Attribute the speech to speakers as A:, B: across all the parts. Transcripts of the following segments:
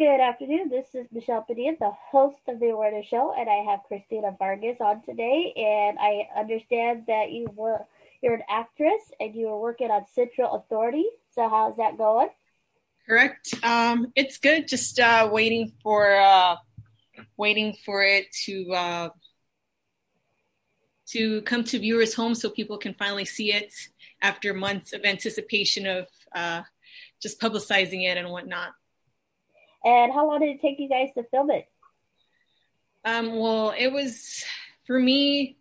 A: Good afternoon. This is Michelle Padilla, the host of the Awareness Show, and I have Christina Vargas on today. And I understand that you were you're an actress and you were working on Central Authority. So how's that going?
B: Correct. Um, it's good. Just uh, waiting for uh, waiting for it to uh, to come to viewers' homes so people can finally see it after months of anticipation of uh, just publicizing it and whatnot.
A: And how long did it take you guys to film it?
B: Um, well, it was for me.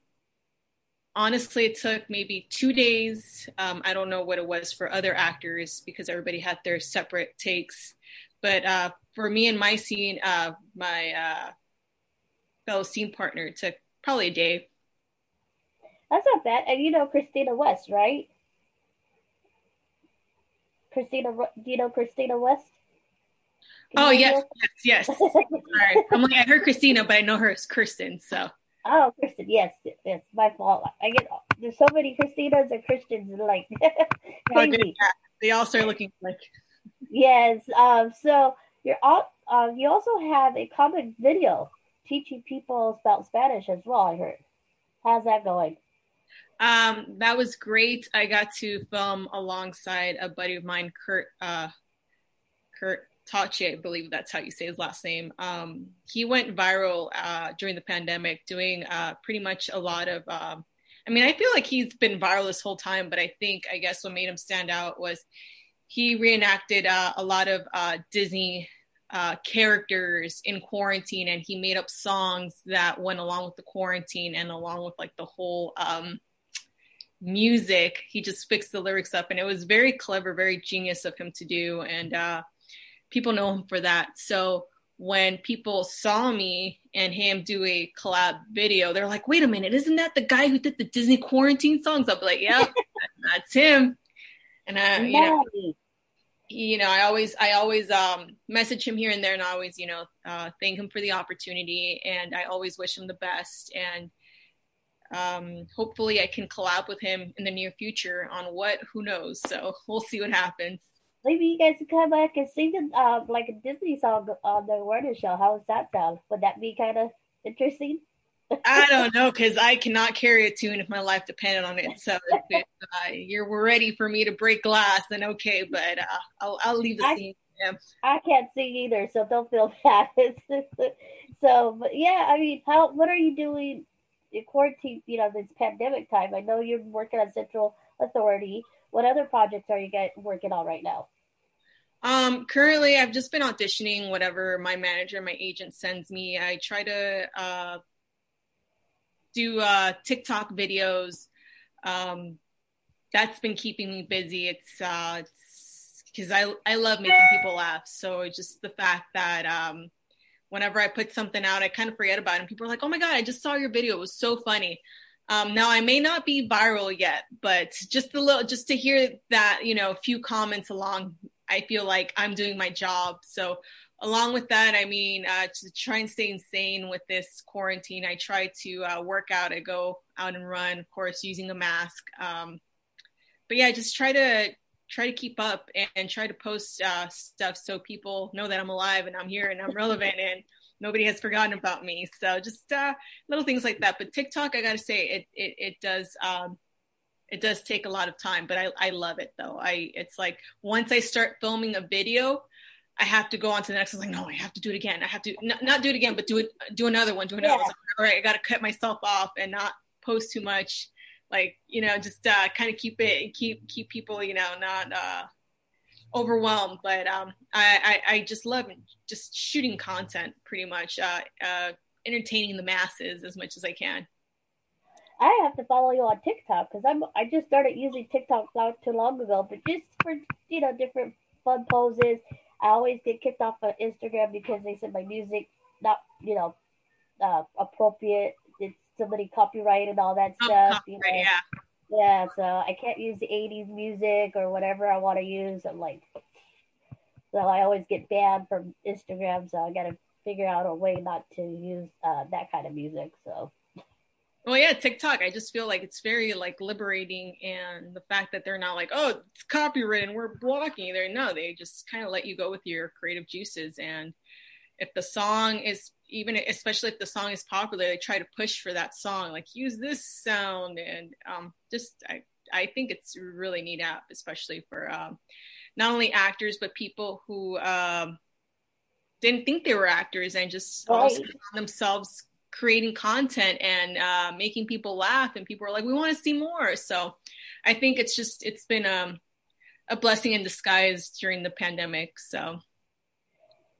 B: Honestly, it took maybe two days. Um, I don't know what it was for other actors because everybody had their separate takes. But uh, for me and my scene, uh, my uh, fellow scene partner, took probably a day.
A: That's not bad. And you know Christina West, right? Christina, do you know Christina West?
B: Oh yes, yes, yes. Sorry, I'm like I heard Christina, but I know her as Kristen. So.
A: Oh, Kristen, yes, it's my fault. I get there's so many Christinas and Christians like
B: crazy. Oh, they all start looking like.
A: Yes. Um. So you're all. Um. You also have a comic video teaching people about Spanish as well. I heard. How's that going?
B: Um, that was great. I got to film alongside a buddy of mine, Kurt. Uh, Kurt Tocci, I believe that's how you say his last name. Um, he went viral uh, during the pandemic, doing uh, pretty much a lot of. Um, I mean, I feel like he's been viral this whole time, but I think I guess what made him stand out was he reenacted uh, a lot of uh, Disney uh, characters in quarantine, and he made up songs that went along with the quarantine and along with like the whole um, music. He just fixed the lyrics up, and it was very clever, very genius of him to do, and uh, people know him for that. So when people saw me and him do a collab video, they're like, wait a minute, isn't that the guy who did the Disney quarantine songs? I'll be like, yeah, that's him. And I, you know, you know, I always, I always um, message him here and there and I always, you know, uh, thank him for the opportunity. And I always wish him the best. And um, hopefully I can collab with him in the near future on what, who knows. So we'll see what happens
A: maybe you guys could come back and sing uh, like a Disney song on the awareness show. How does that sound? Would that be kind of interesting?
B: I don't know because I cannot carry a tune if my life depended on it. So if uh, you're ready for me to break glass, then okay. But uh, I'll I'll leave the I, scene.
A: Yeah. I can't sing either, so don't feel bad. so, but yeah, I mean, how what are you doing in quarantine? You know, this pandemic time. I know you're working on Central Authority. What other projects are you guys working on right now?
B: Um, currently, I've just been auditioning whatever my manager, my agent sends me. I try to uh, do uh, TikTok videos. Um, that's been keeping me busy. It's uh, because I I love making people laugh. So it's just the fact that um, whenever I put something out, I kind of forget about it, and people are like, "Oh my god, I just saw your video. It was so funny." Um, now I may not be viral yet, but just a little, just to hear that, you know, a few comments along, I feel like I'm doing my job. So along with that, I mean, uh, to try and stay insane with this quarantine, I try to uh, work out. I go out and run, of course, using a mask. Um, but yeah, just try to try to keep up and, and try to post uh, stuff so people know that I'm alive and I'm here and I'm relevant and nobody has forgotten about me. So just uh, little things like that. But TikTok, I got to say, it it it does um, it does take a lot of time, but I I love it though. I it's like once I start filming a video. I have to go on to the next. I'm like, no, I have to do it again. I have to not, not do it again, but do it, do another one, do another. Yeah. One. All right, I got to cut myself off and not post too much. Like, you know, just uh, kind of keep it, keep keep people, you know, not uh, overwhelmed, but um, I, I, I just love just shooting content, pretty much, uh, uh, entertaining the masses as much as I can.
A: I have to follow you on TikTok because I'm I just started using TikTok not too long ago, but just for you know different fun poses. I always get kicked off of Instagram because they said my music not you know uh, appropriate. Somebody copyright and all that oh, stuff. You know? Yeah. Yeah, so I can't use the 80s music or whatever I want to use. I'm like, so I always get banned from Instagram. So I got to figure out a way not to use uh, that kind of music. So.
B: well yeah tiktok i just feel like it's very like liberating and the fact that they're not like oh it's copyrighted and we're blocking there no they just kind of let you go with your creative juices and if the song is even especially if the song is popular they try to push for that song like use this sound and um just i i think it's a really neat app especially for um not only actors but people who um didn't think they were actors and just right. themselves creating content and uh, making people laugh and people are like we want to see more so i think it's just it's been um, a blessing in disguise during the pandemic so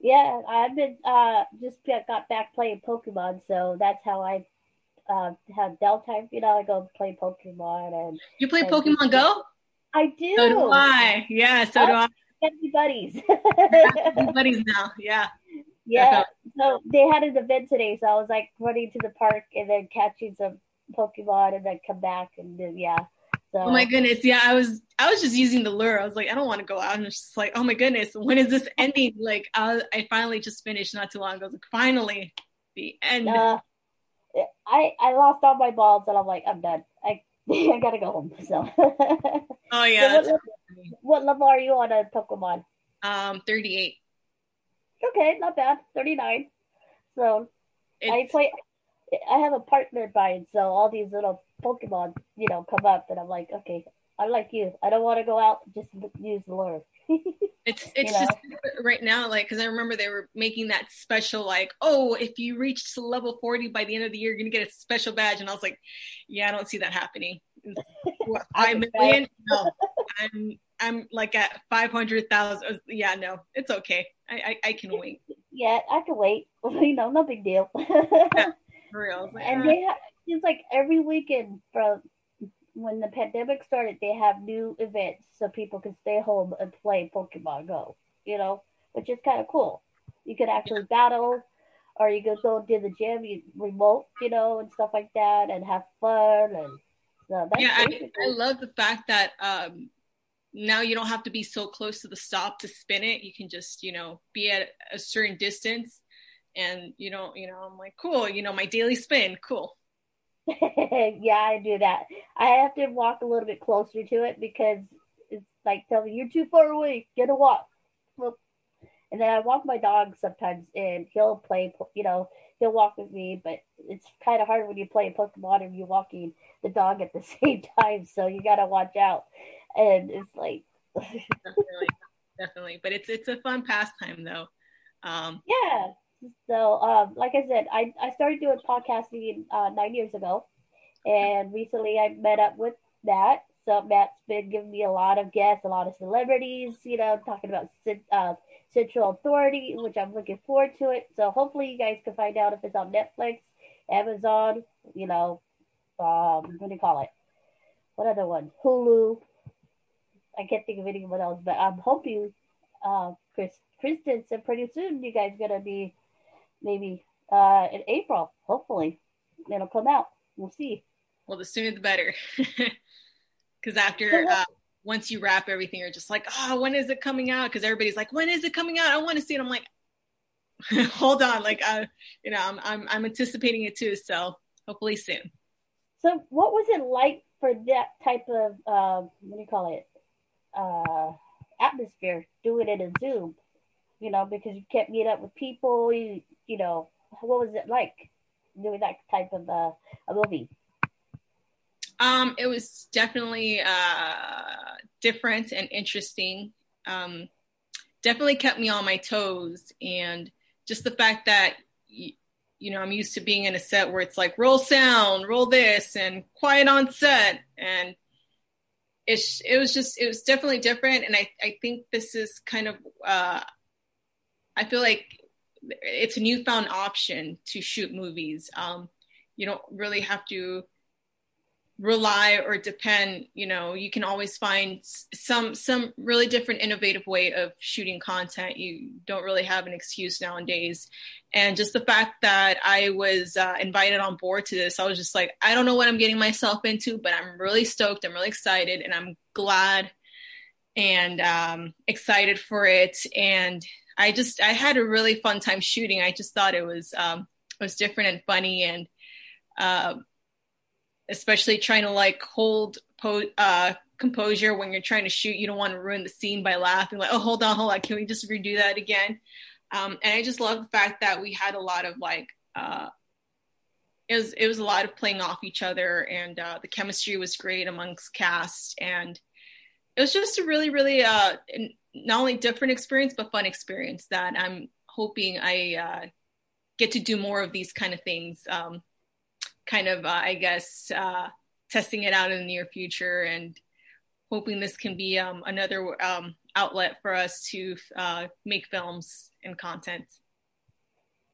A: yeah i've been uh, just got back playing pokemon so that's how i uh, have downtime you know i go play pokemon and
B: you play
A: and
B: pokemon go?
A: I do.
B: So do i. Yeah so do i.
A: buddies.
B: Buddies now yeah.
A: Yeah. So they had an event today, so I was like running to the park and then catching some Pokemon and then come back and then yeah. So,
B: oh my goodness, yeah, I was I was just using the lure. I was like, I don't want to go out. I'm just like, oh my goodness, when is this ending? Like, I, I finally just finished not too long ago. I was like, finally, the end. Uh,
A: I I lost all my balls and I'm like, I'm done. I I gotta go home. So.
B: oh yeah.
A: So what, level, what level are you on a Pokemon?
B: Um, thirty eight
A: okay, not bad. 39. So it's... I play, I have a partner by it, so all these little Pokemon, you know, come up, and I'm like, okay, I like you. I don't want to go out, just use the lure.
B: it's it's just right now, like, because I remember they were making that special, like, oh, if you reach level 40 by the end of the year, you're gonna get a special badge, and I was like, yeah, I don't see that happening. What, five million? No, I'm I'm like at five hundred thousand. Uh, yeah, no, it's okay. I, I, I can wait.
A: Yeah, I can wait. you know, no big deal.
B: yeah, for real.
A: Like, and uh, they have, it's like every weekend from when the pandemic started, they have new events so people can stay home and play Pokemon Go. You know, which is kind of cool. You could actually battle, or you could go to the gym, you remote, you know, and stuff like that, and have fun and. So
B: yeah, I, I love the fact that um, now you don't have to be so close to the stop to spin it. You can just, you know, be at a certain distance and you know, you know, I'm like, cool, you know, my daily spin, cool.
A: yeah, I do that. I have to walk a little bit closer to it because it's like telling you're too far away, get a walk. And then I walk my dog sometimes and he'll play, you know, he'll walk with me, but it's kind of hard when you play Pokemon and you're walking the dog at the same time. So you got to watch out and it's like
B: definitely, definitely. But it's it's a fun pastime though. Um,
A: yeah. So um, like I said, I I started doing podcasting uh, nine years ago, and recently I met up with Matt. So Matt's been giving me a lot of guests, a lot of celebrities. You know, talking about uh, Central Authority, which I'm looking forward to it. So hopefully you guys can find out if it's on Netflix, Amazon, you know, um, what do you call it? What other one? Hulu, I can't think of anyone else, but I'm hoping, uh, Chris, Kristen said pretty soon you guys gonna be maybe uh in April. Hopefully, it'll come out. We'll see.
B: Well, the sooner the better. Because after uh, once you wrap everything, you're just like, oh, when is it coming out? Because everybody's like, when is it coming out? I want to see it. I'm like, hold on, like, uh, you know, I'm I'm I'm anticipating it too. So hopefully soon.
A: So, what was it like for that type of uh, what do you call it? uh, atmosphere doing it in a Zoom, you know, because you can't meet up with people. You, you know, what was it like doing that type of uh, a movie?
B: Um, it was definitely uh, different and interesting. Um, definitely kept me on my toes, and just the fact that you know I'm used to being in a set where it's like roll sound, roll this, and quiet on set, and it's it was just it was definitely different and i i think this is kind of uh i feel like it's a newfound option to shoot movies. Um you don't really have to rely or depend you know you can always find some some really different innovative way of shooting content. You don't really have an excuse nowadays. And just the fact that i was uh, invited on board to this i was just like i don't know what i'm getting myself into but i'm really stoked. I'm really excited and i'm glad and um, excited for it. And i just i had a really fun time shooting i just thought it was um, it was different and funny and uh, especially trying to like hold po- uh, composure when you're trying to shoot. You don't want to ruin the scene by laughing, like, oh, hold on, hold on, can we just redo that again? Um, and I just love the fact that we had a lot of like, uh, it was it was a lot of playing off each other, and uh, the chemistry was great amongst cast, and it was just a really, really uh, not only different experience but fun experience that I'm hoping I uh, get to do more of these kind of things. Um, kind of, uh, I guess, uh, testing it out in the near future and hoping this can be um, another um, outlet for us to uh, make films and content.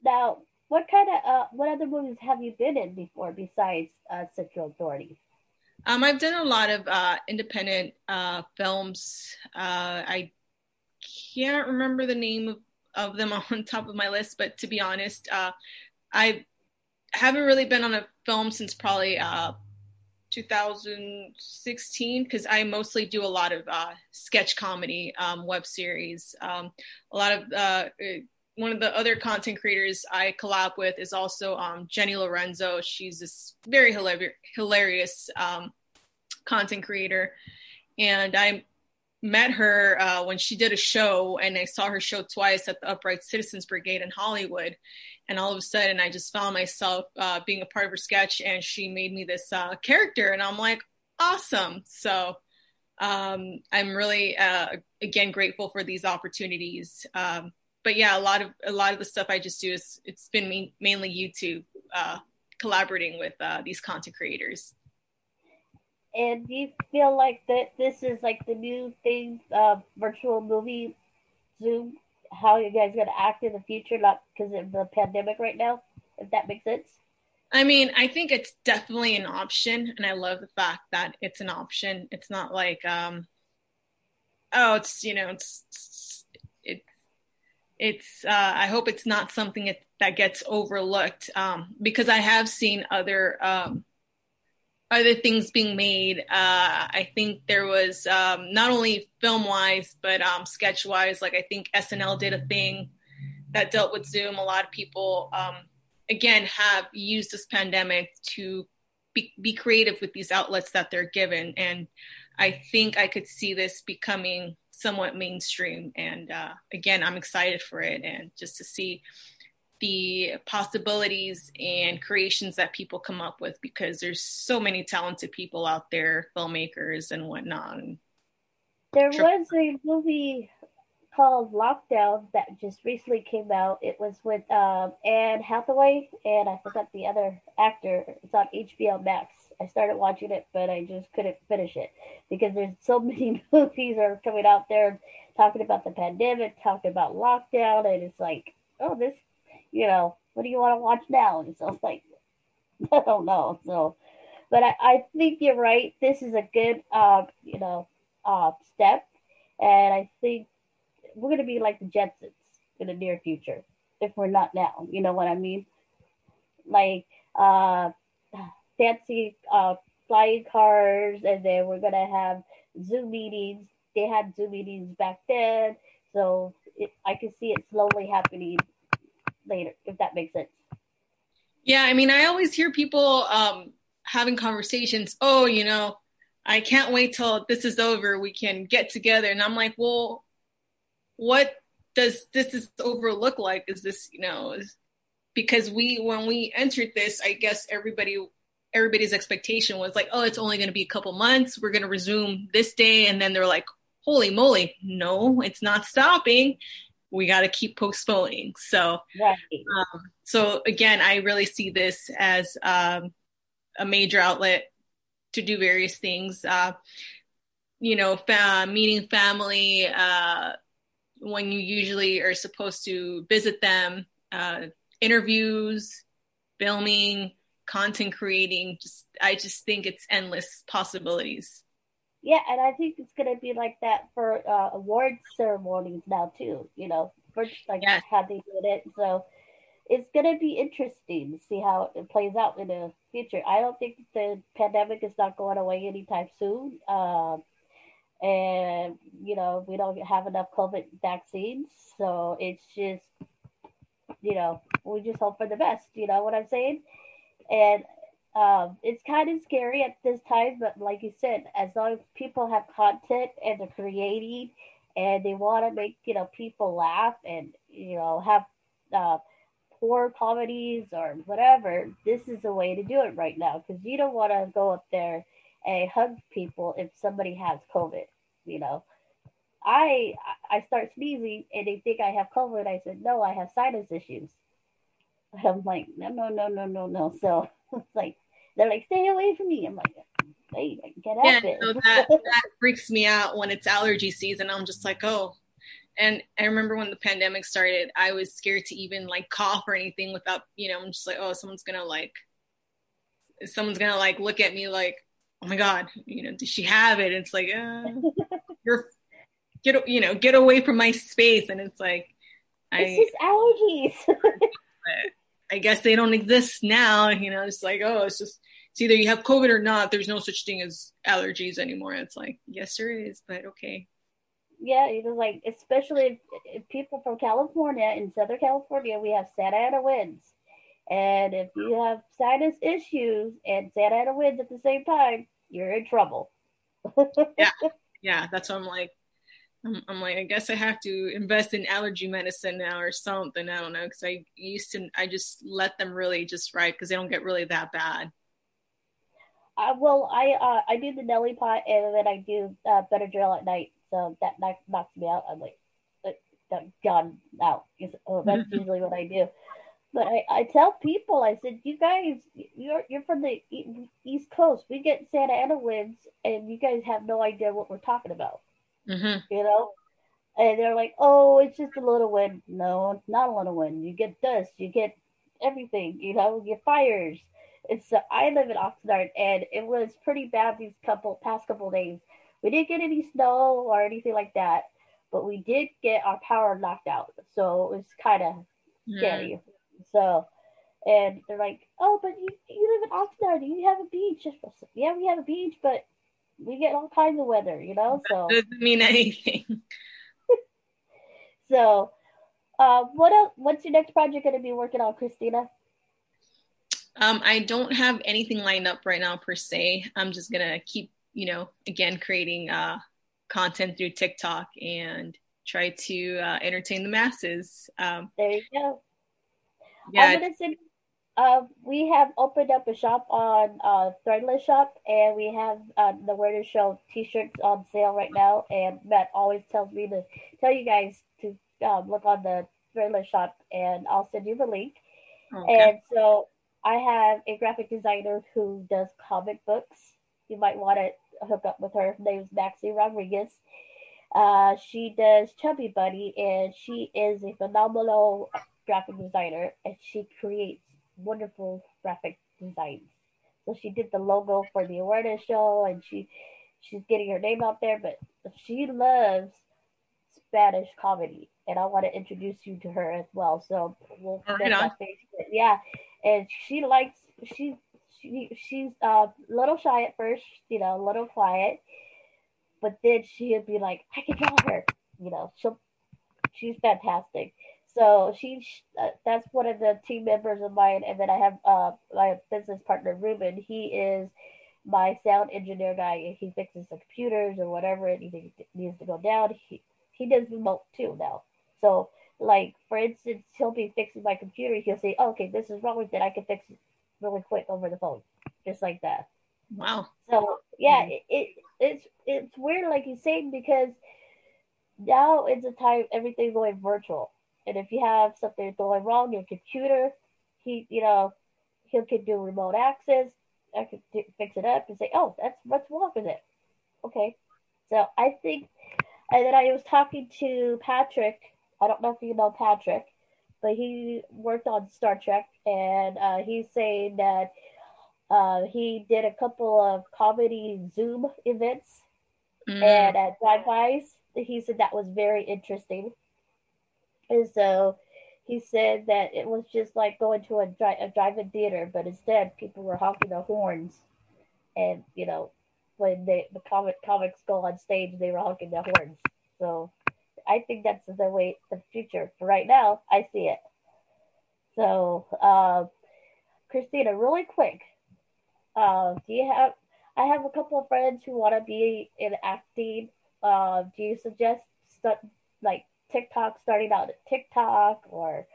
A: Now, what kind of uh, what other movies have you been in before besides uh, Central Authority?
B: Um, I've done a lot of uh, independent uh, films. Uh, I can't remember the name of, of them on top of my list, but to be honest, uh, I haven't really been on a film since probably uh, 2016 because I mostly do a lot of uh, sketch comedy um, web series. Um, a lot of uh, one of the other content creators I collab with is also um, Jenny Lorenzo. She's this very hilarious, hilarious um, content creator, and I met her uh, when she did a show, and I saw her show twice at the Upright Citizens Brigade in Hollywood. And all of a sudden, I just found myself uh, being a part of her sketch, and she made me this uh, character, and I'm like, awesome. So um, I'm really, uh, again, grateful for these opportunities. Um, but yeah, a lot of a lot of the stuff I just do is it's been me- mainly YouTube, uh, collaborating with uh, these content creators.
A: And do you feel like that this is like the new thing, uh, virtual movie Zoom? How you guys gonna act in the future, not because of the pandemic right now? If that makes sense.
B: I mean, I think it's definitely an option, and I love the fact that it's an option. It's not like, um, oh, it's you know, it's it's it's. Uh, I hope it's not something that gets overlooked um, because I have seen other um, other things being made. Uh, I think there was um, not only film wise, but um, sketch wise. Like I think SNL did a thing that dealt with Zoom. A lot of people, um, again, have used this pandemic to be, be, creative with these outlets that they're given. And I think I could see this becoming somewhat mainstream. And uh, again, I'm excited for it and just to see the possibilities and creations that people come up with because there's so many talented people out there, filmmakers and whatnot.
A: There was a movie called Locked Down that just recently came out. It was with um, Anne Hathaway and I forgot the other actor. It's on HBO Max. I started watching it, but I just couldn't finish it because there's so many movies are coming out there talking about the pandemic, talking about lockdown, and it's like, oh, this you know, what do you want to watch now? And so it's like, I don't know. So, but I, I think you're right. This is a good, uh, you know, uh, step. And I think we're going to be like the Jetsons in the near future if we're not now. You know what I mean? Like, uh, fancy uh, flying cars, and then we're going to have Zoom meetings. They had Zoom meetings back then. So it, I can see it slowly happening later, if that makes sense.
B: Yeah, I mean, I always hear people um, having conversations. Oh, you know, I can't wait till this is over. We can get together, and I'm like, well, what does this is over look like? Is this, you know, is, because we when we entered this, I guess everybody everybody's expectation was like, oh, it's only going to be a couple months. We're going to resume this day, and then they're like, holy moly, no, it's not stopping we got to keep postponing. So, right. um, so again, I really see this as um, a major outlet to do various things. Uh, you know, fa- meeting family uh, when you usually are supposed to visit them, uh, interviews, filming, content creating. Just, I just think it's endless possibilities.
A: Yeah, and I think it's gonna be like that for uh, award ceremonies now too. You know, for like yes. how they did it. So it's gonna be interesting to see how it plays out in the future. I don't think the pandemic is not going away anytime soon. Um, and you know, we don't have enough COVID vaccines, so it's just you know, we just hope for the best. You know what I'm saying? And um, it's kind of scary at this time, but like you said, as long as people have content and they're creating and they want to make you know people laugh and you know have uh, poor comedies or whatever, this is the way to do it right now because you don't want to go up there and hug people if somebody has COVID. You know, I I start sneezing and they think I have COVID. I said no, I have sinus issues. I'm like no no no no no no. So it's like they're like, stay away from me. I'm like, hey, get out yeah, it.
B: No, that, that freaks me out when it's allergy season. I'm just like, oh. And I remember when the pandemic started, I was scared to even like cough or anything without, you know, I'm just like, oh, someone's gonna like, someone's gonna like look at me like, oh my god, you know, does she have it? it's like, uh, you're, get, you know, get away from my space. And it's like,
A: it's I, just allergies.
B: I guess they don't exist now. You know, it's like, oh, it's just it's either you have COVID or not. There's no such thing as allergies anymore. It's like, yes, there is, but okay.
A: Yeah, it was like, especially if, if people from California, in Southern California, we have Santa Ana winds. And if you have sinus issues and Santa Ana winds at the same time, you're in trouble.
B: yeah, yeah, that's what I'm like. I'm, I'm, like, I guess I have to invest in allergy medicine now or something. I don't know because I used to, I just let them really just right because they don't get really that bad.
A: Uh, well, I uh, I do the Neti pot and then I do uh, drill at night, so that, that knocks me out. I'm like, uh, gone out. Oh, that's usually what I do. But I, I tell people, I said, you guys, you're you're from the East Coast. We get Santa Ana winds, and you guys have no idea what we're talking about. Mm-hmm. You know, and they're like, "Oh, it's just a little wind." No, it's not a little wind. You get dust. You get everything. You know, you get fires. It's I live in Oxnard, and it was pretty bad these couple past couple days. We didn't get any snow or anything like that, but we did get our power knocked out. So it was kind of mm. scary. So, and they're like, "Oh, but you, you live in Oxnard. You have a beach." Yeah, we have a beach, but we get all kinds of weather, you know. So
B: that doesn't mean anything.
A: so, uh, what else? What's your next project going to be working on, Christina?
B: Um, I don't have anything lined up right now per se. I'm just gonna keep, you know, again creating uh, content through TikTok and try to uh, entertain the masses. Um,
A: there you go. Yeah, I'm gonna send uh, we have opened up a shop on uh, Threadless Shop, and we have uh, the Awareness Show T-shirts on sale right now. And Matt always tells me to tell you guys to um, look on the Threadless Shop, and I'll send you the link. Okay. And so I have a graphic designer who does comic books. You might want to hook up with her. Her name is Maxie Rodriguez. Uh, she does Chubby Bunny, and she is a phenomenal graphic designer, and she creates wonderful graphic designs. So she did the logo for the awareness show, and she she's getting her name out there. But she loves Spanish comedy, and I want to introduce you to her as well. So we'll get that Yeah, and she likes she she she's a uh, little shy at first, you know, a little quiet, but then she'll be like, I can draw her, you know. She'll she's fantastic. So she, uh, that's one of the team members of mine, and then I have uh, my business partner Ruben. He is my sound engineer guy. He fixes the computers or whatever anything needs to go down. He he does remote too now. So like for instance, he'll be fixing my computer. He'll say, oh, "Okay, this is wrong with it. I can fix it really quick over the phone, just like that."
B: Wow.
A: So yeah, mm-hmm. it, it it's it's weird, like you're saying, because now it's a time everything's going virtual. And if you have something going wrong, your computer, he, you know, he can do remote access. I could fix it up and say, oh, that's what's wrong with it. Okay. So I think, and then I was talking to Patrick. I don't know if you know Patrick, but he worked on Star Trek, and uh, he's saying that uh, he did a couple of comedy Zoom events mm. and at drive-bys. He said that was very interesting. And so he said that it was just like going to a, dri- a drive-in theater, but instead people were honking their horns, and you know when they, the comic comics go on stage, they were honking their horns. So I think that's the way the future. For right now, I see it. So, uh, Christina, really quick, Uh, do you have? I have a couple of friends who want to be in acting. Uh, do you suggest st- like TikTok starting out at TikTok or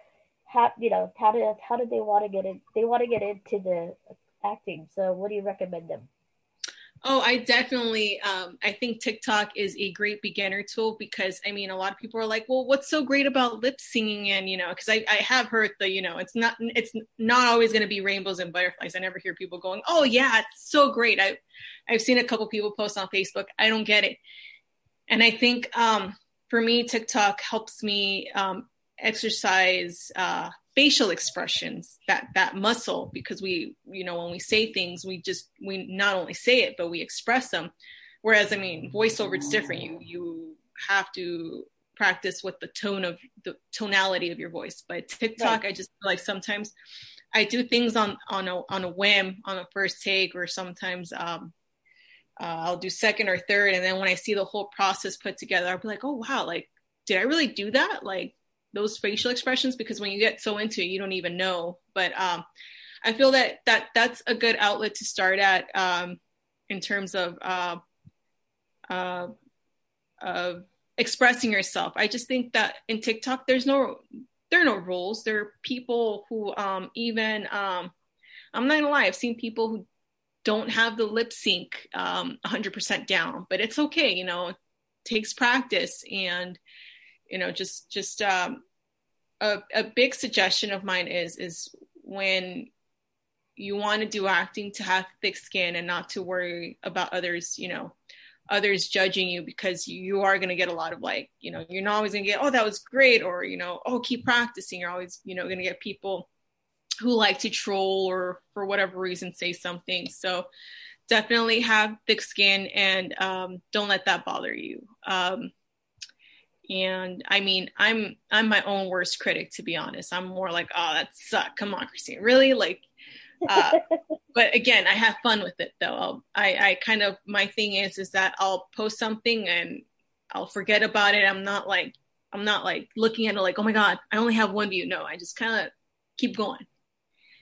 A: how you know how did how did they want to get in? They want to get into the acting. So what do you recommend them?
B: Oh, I definitely. Um, I think TikTok is a great beginner tool because I mean, a lot of people are like, "Well, what's so great about lip syncing?" And you know, because I, I have heard the, you know, it's not it's not always going to be rainbows and butterflies. I never hear people going, "Oh yeah, it's so great." I I've seen a couple people post on Facebook. I don't get it, and I think um, for me, TikTok helps me um, exercise uh, facial expressions that that muscle because we you know when we say things we just we not only say it but we express them. Whereas i mean voiceover it's different. You you have to practice with the tone of the tonality of your voice. But tiktok right. i just feel like sometimes i do things on on a on a whim on a first take or sometimes um uh, i'll do second or third and then when i see the whole process put together i'll be like oh wow like did i really do that? Like those facial expressions because when you get so into it you don't even know. But um, i feel that that that's a good outlet to start at um, in terms of uh, uh, of expressing yourself. I just think that in tiktok there's no there are no rules. There are people who um, even um, i'm not gonna lie i've seen people who don't have the lip sync um, 100% down but it's okay you know it takes practice. And you know just just um, a, a big suggestion of mine is is when you want to do acting to have thick skin and not to worry about others you know others judging you because you are going to get a lot of like you know you're not always going to get oh that was great or you know oh keep practicing. You're always you know going to get people who like to troll or for whatever reason say something. So definitely have thick skin and um, don't let that bother you. Um, and I mean, I'm I'm my own worst critic to be honest. I'm more like, oh, that sucked. Come on, Christine, really? Like, uh, but again, I have fun with it though. I'll, I I kind of my thing is is that I'll post something and I'll forget about it. I'm not like I'm not like looking at it like, oh my god, I only have one view. No, I just kind of keep going.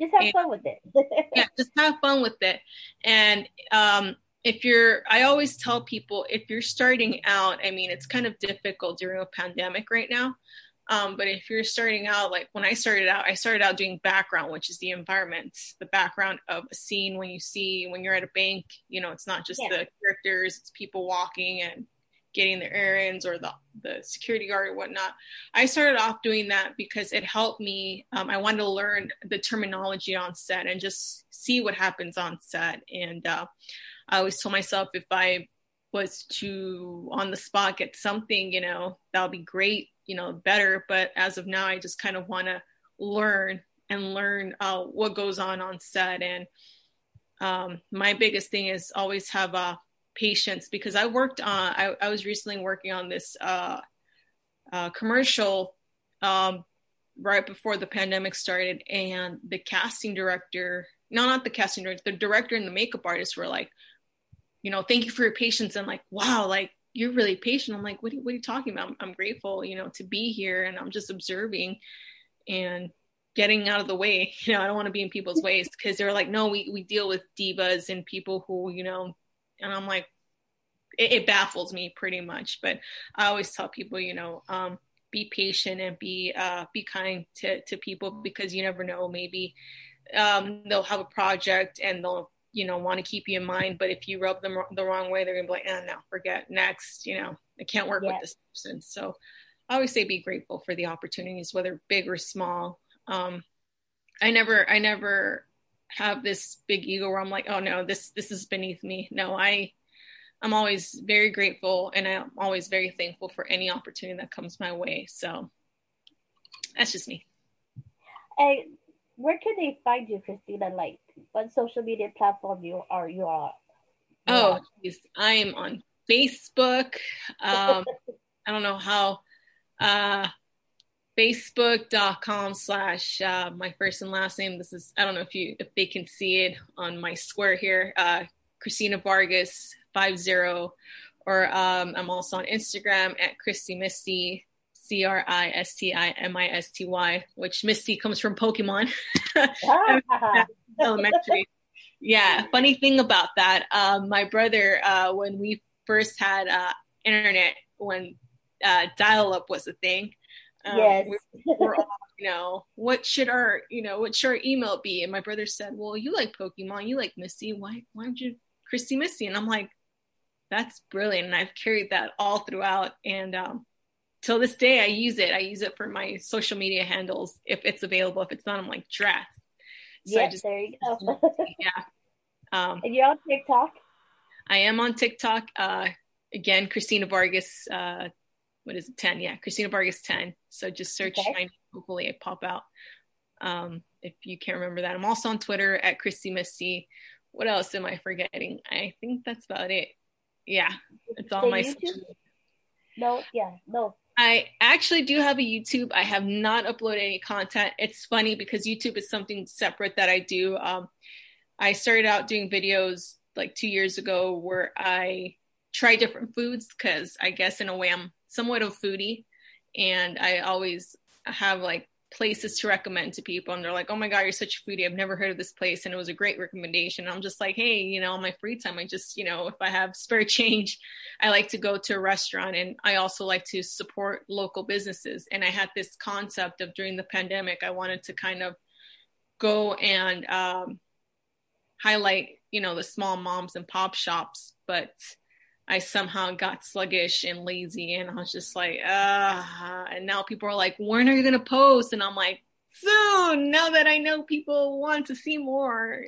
A: Just have and, fun with it.
B: yeah, just have fun with it. And um, if you're i always tell people if you're starting out i mean it's kind of difficult during a pandemic right now. Um, but if you're starting out like when i started out i started out doing background which is the environment the background of a scene when you see when you're at a bank you know it's not just yeah. the characters it's people walking and getting their errands or the, the security guard or whatnot. I started off doing that because it helped me um, i wanted to learn the terminology on set and just see what happens on set. And uh, I always told myself if I was to on the spot get something, you know, that would be great, you know, better. But as of now, I just kind of want to learn and learn uh, what goes on on set. And um, my biggest thing is always have uh, patience because I worked on, I, I was recently working on this uh, uh, commercial um, right before the pandemic started, and the casting director, no, not the casting director, the director and the makeup artist were like, you know, thank you for your patience. And like, wow, like you're really patient. I'm like, what are, what are you talking about? I'm, I'm grateful, you know, to be here and I'm just observing and getting out of the way. You know, I don't want to be in people's ways because they're like, no, we, we deal with divas and people who, you know, and I'm like, it, it baffles me pretty much. But I always tell people, you know, um, be patient and be uh, be kind to, to people because you never know maybe um, they'll have a project and they'll you know want to keep you in mind but if you rub them the wrong way they're gonna be like eh, no forget next you know i can't work with this person. So i always say be grateful for the opportunities whether big or small. Um, i never i never have this big ego where i'm like oh no this this is beneath me. No i i'm always very grateful and i'm always very thankful for any opportunity that comes my way. So that's just me.
A: Hey where can they find you christina? Like what social media platform you are you are?
B: Oh, geez. I am on Facebook. Um, I don't know how. Uh, Facebook.com slash uh, my first and last name. This is I don't know if you if they can see it on my square here. Uh, Christina Vargas five zero, or um, I'm also on Instagram at Christy Misty C R I S T I M I S T Y, which Misty comes from Pokemon. Ah. elementary. yeah, funny thing about that, um, my brother, uh, when we first had uh, internet, when uh, dial-up was a thing, um,
A: yes,
B: we were all, you know, what should our, you know, what should our email be? And my brother said, "Well, you like Pokemon, you like Misty. Why, why don't you Christy Misty?" And I'm like, "That's brilliant." And I've carried that all throughout, and um, till this day, I use it. I use it for my social media handles if it's available. If it's not, I'm like, draft.
A: So yes, just, there you go.
B: yeah. Um,
A: and you're on TikTok.
B: I am on TikTok. Uh, again, Christina Vargas. Uh, what is it? Ten. Yeah, Christina Vargas ten. So just search. Okay. Hopefully, it pop out. Um, if you can't remember that, I'm also on Twitter at Christy Misty. What else am I forgetting? I think that's about it. Yeah, it's all my.
A: No, yeah, no.
B: I actually do have a YouTube. I have not uploaded any content. It's funny because YouTube is something separate that I do. Um, I started out doing videos like two years ago where I try different foods because I guess in a way I'm somewhat of a foodie and I always have like places to recommend to people and they're like oh my god you're such a foodie. I've never heard of this place and it was a great recommendation. I'm just like hey you know on my free time i just you know if i have spare change i like to go to a restaurant and i also like to support local businesses. And i had this concept of during the pandemic i wanted to kind of go and um, highlight you know the small moms and pop shops but I somehow got sluggish and lazy, and I was just like, ah. And now people are like, when are you gonna post? And I'm like, soon. Now that I know people want to see more.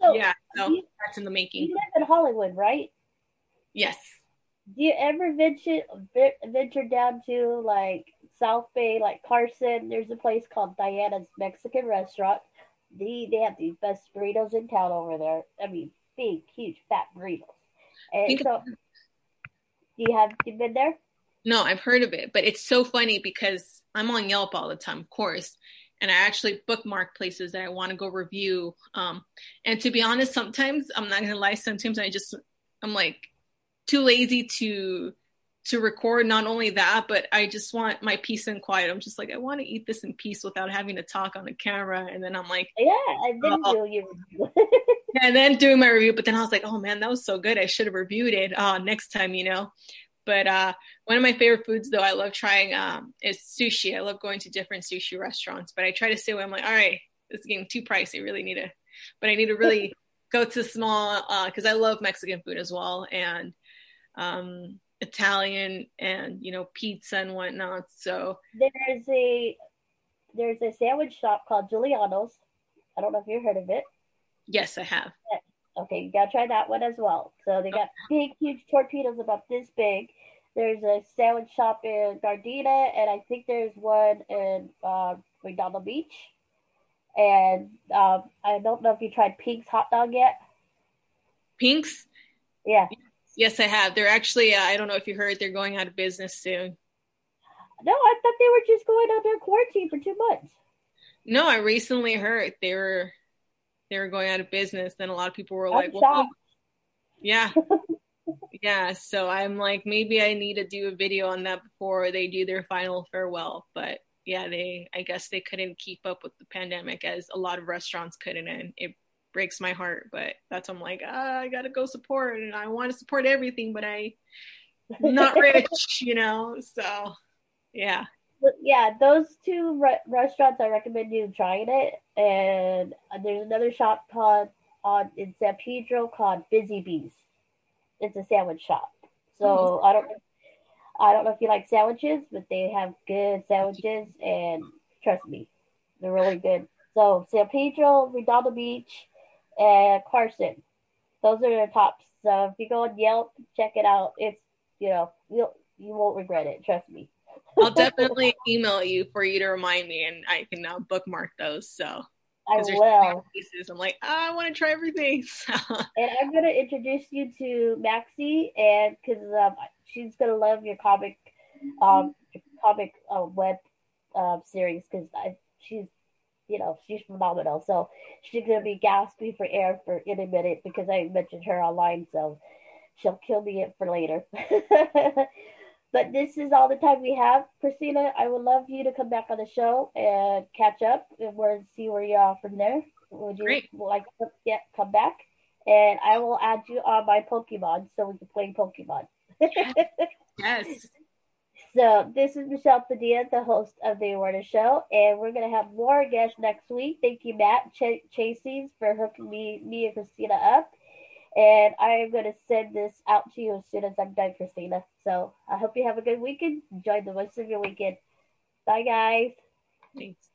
B: So yeah, so you, that's in the making.
A: You live in Hollywood, right?
B: Yes.
A: Do you ever venture venture down to like South Bay, like Carson? There's a place called Diana's Mexican Restaurant. They they have the best burritos in town over there. I mean, big, huge, fat burritos. And so, you have you been there?
B: No, I've heard of it, but it's so funny because I'm on Yelp all the time, of course, and I actually bookmark places that I want to go review. Um, and to be honest, sometimes I'm not gonna lie, sometimes I just I'm like too lazy to to record not only that but i just want my peace and quiet. I'm just like i want to eat this in peace without having to talk on the camera. And then i'm like
A: yeah i didn't oh. do your
B: and then doing my review but then i was like oh man that was so good. I should have reviewed it uh, next time you know? But uh, one of my favorite foods though i love trying um, is sushi. I love going to different sushi restaurants but i try to stay away. I'm like all right this is getting too pricey. I really need to but i need to really go to small because uh, i love mexican food as well. And um, Italian and you know pizza and whatnot. So
A: there's a there's a sandwich shop called Giuliano's. I don't know if you've heard of it.
B: Yes, I have.
A: Okay, you gotta try that one as well. So they got big, huge torpedoes about this big. There's a sandwich shop in Gardena, and I think there's one in uh, Redondo Beach. And um, I don't know if you tried Pink's hot dog yet.
B: Pink's?
A: Yeah.
B: Yes, I have. They're actually, uh, I don't know if you heard, they're going out of business soon.
A: No, I thought they were just going under quarantine for two months.
B: No, I recently heard they were they were going out of business. Then a lot of people were I'm like, "Well, yeah, yeah." So I'm like, maybe I need to do a video on that before they do their final farewell. But yeah, they I guess they couldn't keep up with the pandemic as a lot of restaurants couldn't, and it breaks my heart. But that's I'm like, ah, I gotta go support, and I want to support everything, but I not rich, you know. So yeah.
A: Yeah, those two re- restaurants I recommend you trying it. And there's another shop called on in San Pedro called Busy Bees. It's a sandwich shop. So mm-hmm. I don't I don't know if you like sandwiches, but they have good sandwiches and trust me, they're really good. So San Pedro, Redondo Beach, and Carson. Those are the tops. So if you go on Yelp, check it out. It's you know you'll you won't regret it. Trust me.
B: I'll definitely email you for you to remind me, and I can now bookmark those. So
A: I will.
B: Pieces. I'm like, oh, I want to try everything.
A: and I'm gonna introduce you to Maxie, and because um, she's gonna love your comic, um, comic uh, web uh, series because she's you know, she's phenomenal. So she's gonna be gasping for air for in a minute because I mentioned her online, so she'll kill me for later. but this is all the time we have. Christina, I would love you to come back on the show and catch up and we'll see where you are from there. Would you
B: Great.
A: like to get come back? And I will add you on my Pokemon so we can play Pokemon.
B: Yes.
A: So this is Michelle Padilla, the host of the Awareness Show, and we're gonna have more guests next week. Thank you, Matt Ch- Chasings, for hooking me, me and Christina up. And I am gonna send this out to you as soon as I'm done, Christina. So I hope you have a good weekend. Enjoy the rest of your weekend. Bye, guys.
B: Thanks.